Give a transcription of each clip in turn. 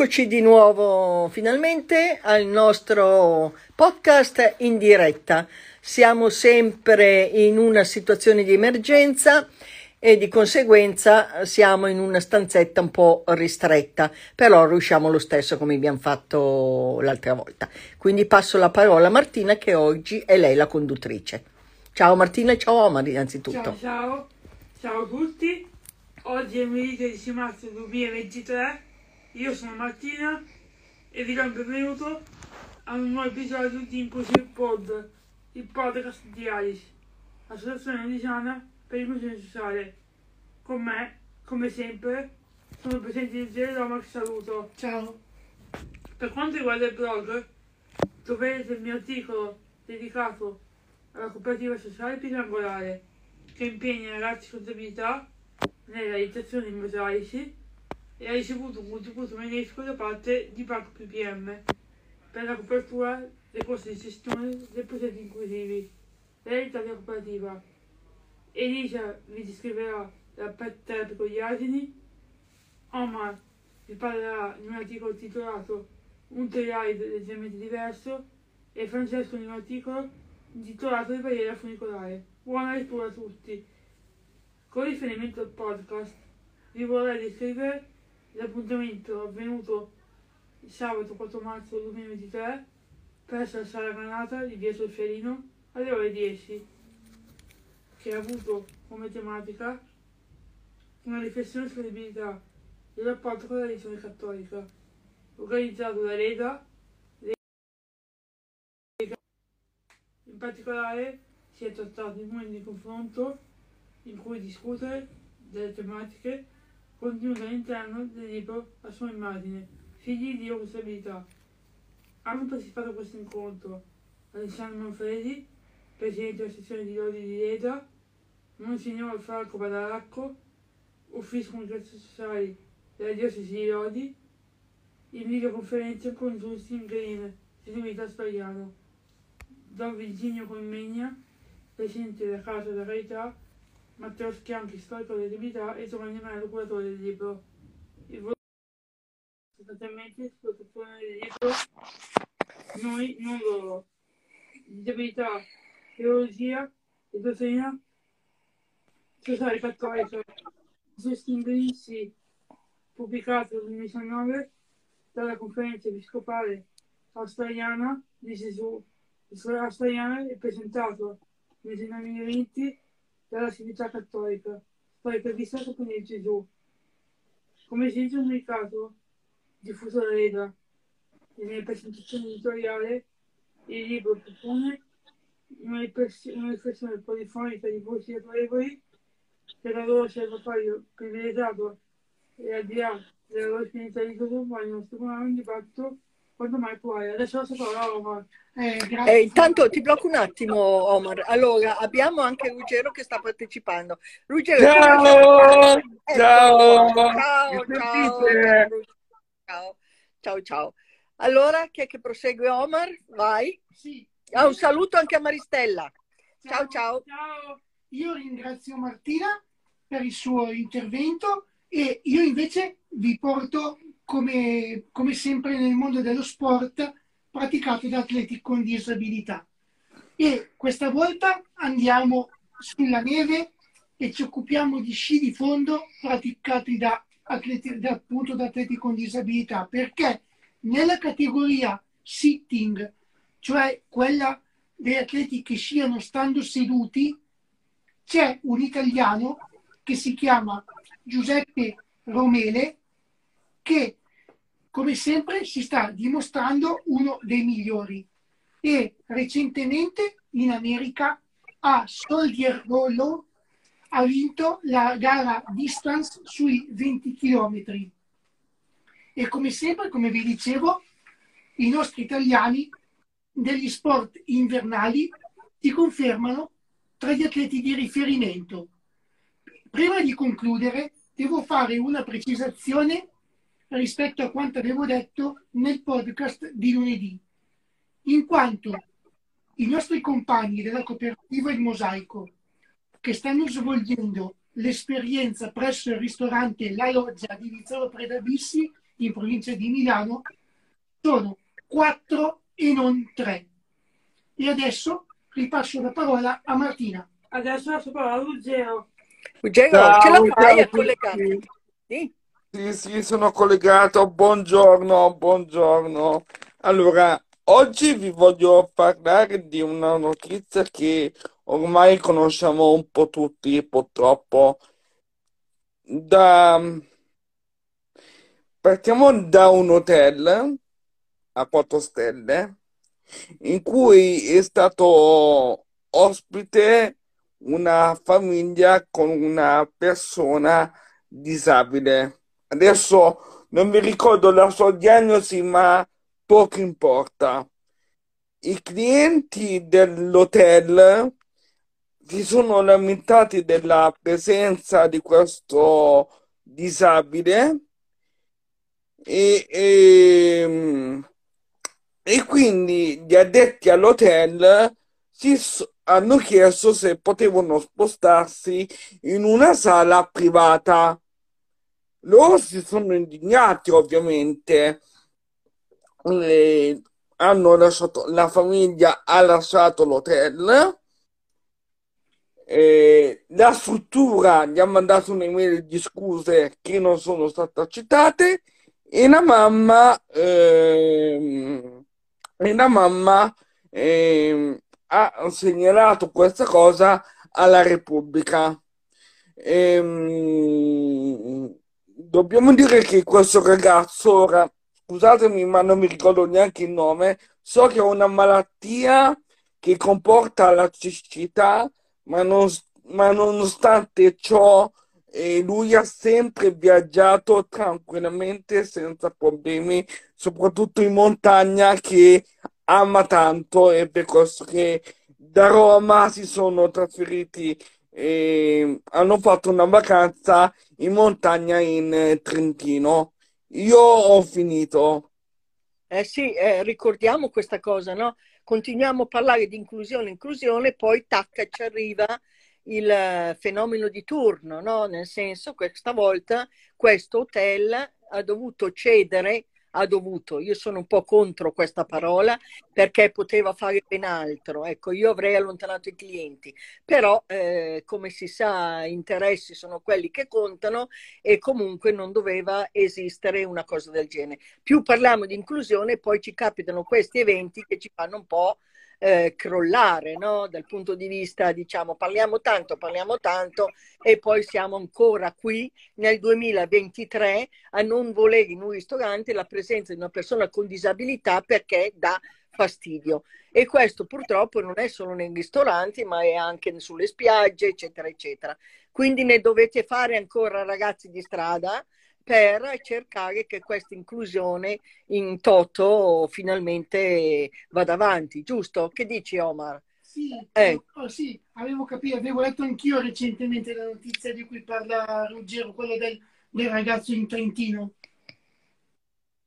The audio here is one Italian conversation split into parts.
Eccoci di nuovo finalmente al nostro podcast in diretta. Siamo sempre in una situazione di emergenza e di conseguenza siamo in una stanzetta un po' ristretta, però riusciamo lo stesso come abbiamo fatto l'altra volta. Quindi passo la parola a Martina che oggi è lei la conduttrice. Ciao Martina e ciao Omar innanzitutto. Ciao, ciao, ciao a tutti. Oggi è il 10 marzo 2023 io sono Martina e vi do il benvenuto a un nuovo episodio di Inclusive Pod, il podcast di Alice, associazione Lisiana per l'inclusione sociale. Con me, come sempre, sono presenti il Gere Roma che saluto. Ciao. Per quanto riguarda il blog, troverete il mio articolo dedicato alla cooperativa sociale Pitrangolare, che impegna i ragazzi con disabilità nella realizzazione di mosaici e ha ricevuto un contributo benefico da parte di Banco PPM per la copertura dei costi di gestione dei progetti inclusivi dell'Italia cooperativa. Elisa vi descriverà la therapy con gli asini, Omar vi parlerà in un articolo titolato Un triade leggermente diverso e Francesco in un articolo intitolato Le barriere funicolare. Buona lettura a tutti! Con riferimento al podcast vi vorrei descrivere L'appuntamento avvenuto il sabato 4 marzo 2023 presso la sala Granata di via Solferino alle ore 10, che ha avuto come tematica una riflessione sull'abilità del rapporto con la religione cattolica, organizzato da Lega. In particolare si è trattato di un momento di confronto in cui discutere delle tematiche contenuto all'interno del libro A sua immagine, figli di stabilità. Hanno partecipato a questo incontro Alessandro Manfredi, presidente della sezione di Lodi di Leda, Monsignor Franco Badaracco, ufficio comunicazioni sociali della diocesi di Lodi, in videoconferenza con Giustin Green, gesuita spagliano, Don Virginio Colmegna, presidente della Casa della Carità, Matteo Schianchi, storico dell'attività, e Giovanni Mello, curatore del libro. Il voto sostanzialmente sull'attuazione del libro Noi, non loro. Disabilità, teologia e dottrina sociale cattolica. Sostinguissi, pubblicato nel 2019 dalla conferenza episcopale australiana di Gesù. Australiana è presentato nel 2020 dalla civiltà cattolica, poi prevista con il Gesù. Come esempio unicato diffuso da Lega e nelle presentazioni editoriali, il libro propone una riflessione polifonica di voci autorevoli che la loro osservatorio privilegiato e al di là della loro esperienza di Gesù vogliono stimolare un dibattito quanto mai puoi. Adesso la parola Omar. Eh, eh, intanto ti blocco un attimo, Omar. Allora, abbiamo anche Ruggero che sta partecipando. Ruggero, ciao! Ecco, ciao! Ciao, ciao, ciao, ciao, ciao. Allora, chi è che prosegue Omar? Vai. Sì. Ah, un saluto anche a Maristella. Ciao, ciao. Ciao. Io ringrazio Martina per il suo intervento e io invece vi porto come, come sempre nel mondo dello sport praticato da atleti con disabilità. E questa volta andiamo sulla neve e ci occupiamo di sci di fondo praticati da atleti, da, appunto da atleti con disabilità, perché nella categoria sitting, cioè quella degli atleti che sciano stando seduti, c'è un italiano che si chiama Giuseppe Romele che come sempre si sta dimostrando uno dei migliori e recentemente in America a Soldier ha vinto la gara distance sui 20 km. E come sempre, come vi dicevo, i nostri italiani degli sport invernali si confermano tra gli atleti di riferimento. Prima di concludere, devo fare una precisazione rispetto a quanto avevo detto nel podcast di lunedì, in quanto i nostri compagni della cooperativa Il Mosaico, che stanno svolgendo l'esperienza presso il ristorante La Loggia di Vizzolo Predabissi, in provincia di Milano, sono quattro e non tre. E adesso ripasso la parola a Martina. Adesso lascio parola a Ruggero. Ruggero, ce la fai a collegarti? tutti. Sì? Sì, sì, sono collegato. Buongiorno, buongiorno. Allora, oggi vi voglio parlare di una notizia che ormai conosciamo un po' tutti, purtroppo. Da... Partiamo da un hotel a 4 stelle in cui è stato ospite una famiglia con una persona disabile. Adesso non mi ricordo la sua diagnosi, ma poco importa. I clienti dell'hotel si sono lamentati della presenza di questo disabile e, e, e quindi gli addetti all'hotel si hanno chiesto se potevano spostarsi in una sala privata. Loro si sono indignati, ovviamente. Le- hanno lasciato, la famiglia ha lasciato l'hotel. E la struttura gli ha mandato un'email di scuse che non sono state accettate e la mamma, ehm, e la mamma ehm, ha segnalato questa cosa alla Repubblica. Ehm, dobbiamo dire che questo ragazzo, ora, scusatemi, ma non mi ricordo neanche il nome, so che ha una malattia che comporta la cecità, ma, non- ma nonostante ciò, eh, lui ha sempre viaggiato tranquillamente, senza problemi, soprattutto in montagna, che ama tanto, e per questo che da Roma si sono trasferiti e hanno fatto una vacanza in montagna in eh, Trentino. Io ho finito. Eh sì, eh, ricordiamo questa cosa, no? Continuiamo a parlare di inclusione, inclusione, poi tacca, ci arriva il eh, fenomeno di turno, no? Nel senso, questa volta questo hotel ha dovuto cedere, ha dovuto, io sono un po' contro questa parola perché poteva fare ben altro, ecco, io avrei allontanato i clienti, però eh, come si sa, interessi sono quelli che contano e comunque non doveva esistere una cosa del genere. Più parliamo di inclusione, poi ci capitano questi eventi che ci fanno un po' eh, crollare, no? Dal punto di vista, diciamo, parliamo tanto, parliamo tanto e poi siamo ancora qui nel 2023 a non volere in un ristorante la presenza di una persona con disabilità perché dà fastidio. E questo purtroppo non è solo nei ristoranti, ma è anche sulle spiagge, eccetera, eccetera. Quindi ne dovete fare ancora ragazzi di strada per cercare che questa inclusione in toto finalmente vada avanti, giusto? Che dici Omar? Sì, Eh. oh, sì, avevo capito, avevo letto anch'io recentemente la notizia di cui parla Ruggero, quello del, del ragazzo in Trentino.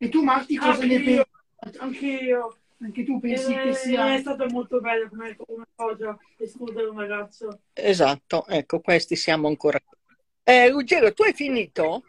E tu, Marti, cosa ne Anch'io, pensi? anch'io. Anche tu pensi Eh, che sia... È stato molto bello come, come cosa escludere un ragazzo. Esatto, ecco, questi siamo ancora qui. Eh, Ruggero, tu hai finito?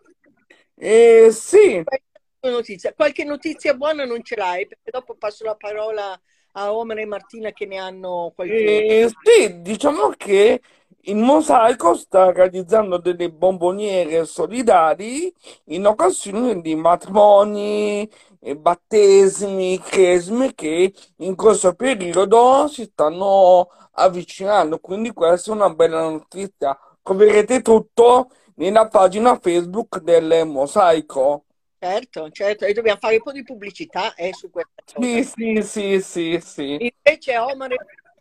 Eh, sì, Qualche notizia, qualche notizia buona non ce l'hai, perché dopo passo la parola a Omar e Martina che ne hanno qualche... eh, sì, diciamo che il Mosaico sta realizzando delle bomboniere solidari in occasione di matrimoni, e battesimi, cresimi che in questo periodo si stanno avvicinando. Quindi questa è una bella notizia. Troverete tutto nella pagina Facebook del Mosaico. Certo, certo, e dobbiamo fare un po' di pubblicità eh, su questa cosa. Sì, sì, sì, sì, sì. Invece, Omar,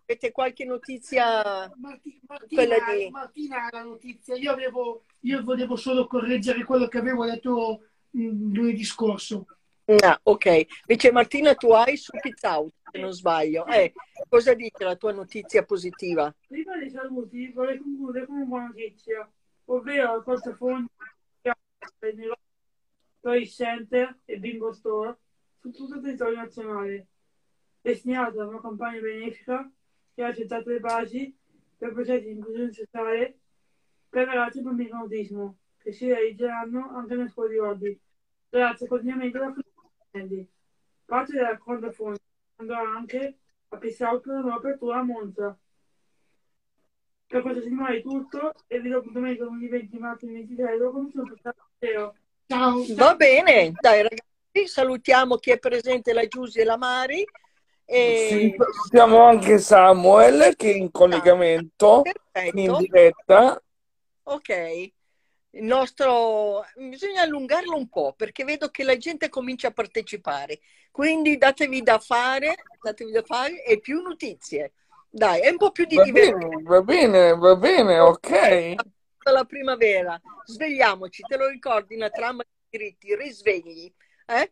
avete qualche notizia? Marti- Quella Martina, di- Martina ha la notizia, io, avevo, io volevo solo correggere quello che avevo detto mh, lunedì scorso. No, ok. Invece, Martina, tu hai su Pizza Out, se non sbaglio. Eh, cosa dice la tua notizia positiva? Prima dei saluti vorrei concludere con una buona notizia, ovvero il portafoglio negozi Toy Center e Bingo Store su tutto il territorio nazionale, destinato a una campagna benefica che ha accettato le basi per progetti di inclusione sociale per ragazzi e bambini con autismo, che si realizzeranno anche nelle scuole di Orbi. grazie continuamente alla Fluminense. Parte della seconda fonte, andrò anche a Pessaro per una nuova apertura a Monza. Per questa settimana è tutto e vi do appuntamento lunedì 20 marzo 23 dopo mi sono portato Ciao. Va bene, dai ragazzi, salutiamo chi è presente, la Giusy e la Mari. E... Sì, salutiamo anche Samuel che è in collegamento, in Perfetto, diretta. ok. Il nostro... Bisogna allungarlo un po' perché vedo che la gente comincia a partecipare. Quindi datevi da fare, datevi da fare e più notizie. Dai, è un po' più di Va divertimento. bene, va bene, va bene, ok. La primavera, svegliamoci, te lo ricordi, una trama di diritti, risvegli. Eh?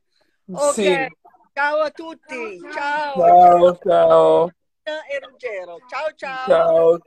Ok, Sì. ciao a tutti, ciao. Ciao, ciao, E Ruggero, ciao ciao. ciao,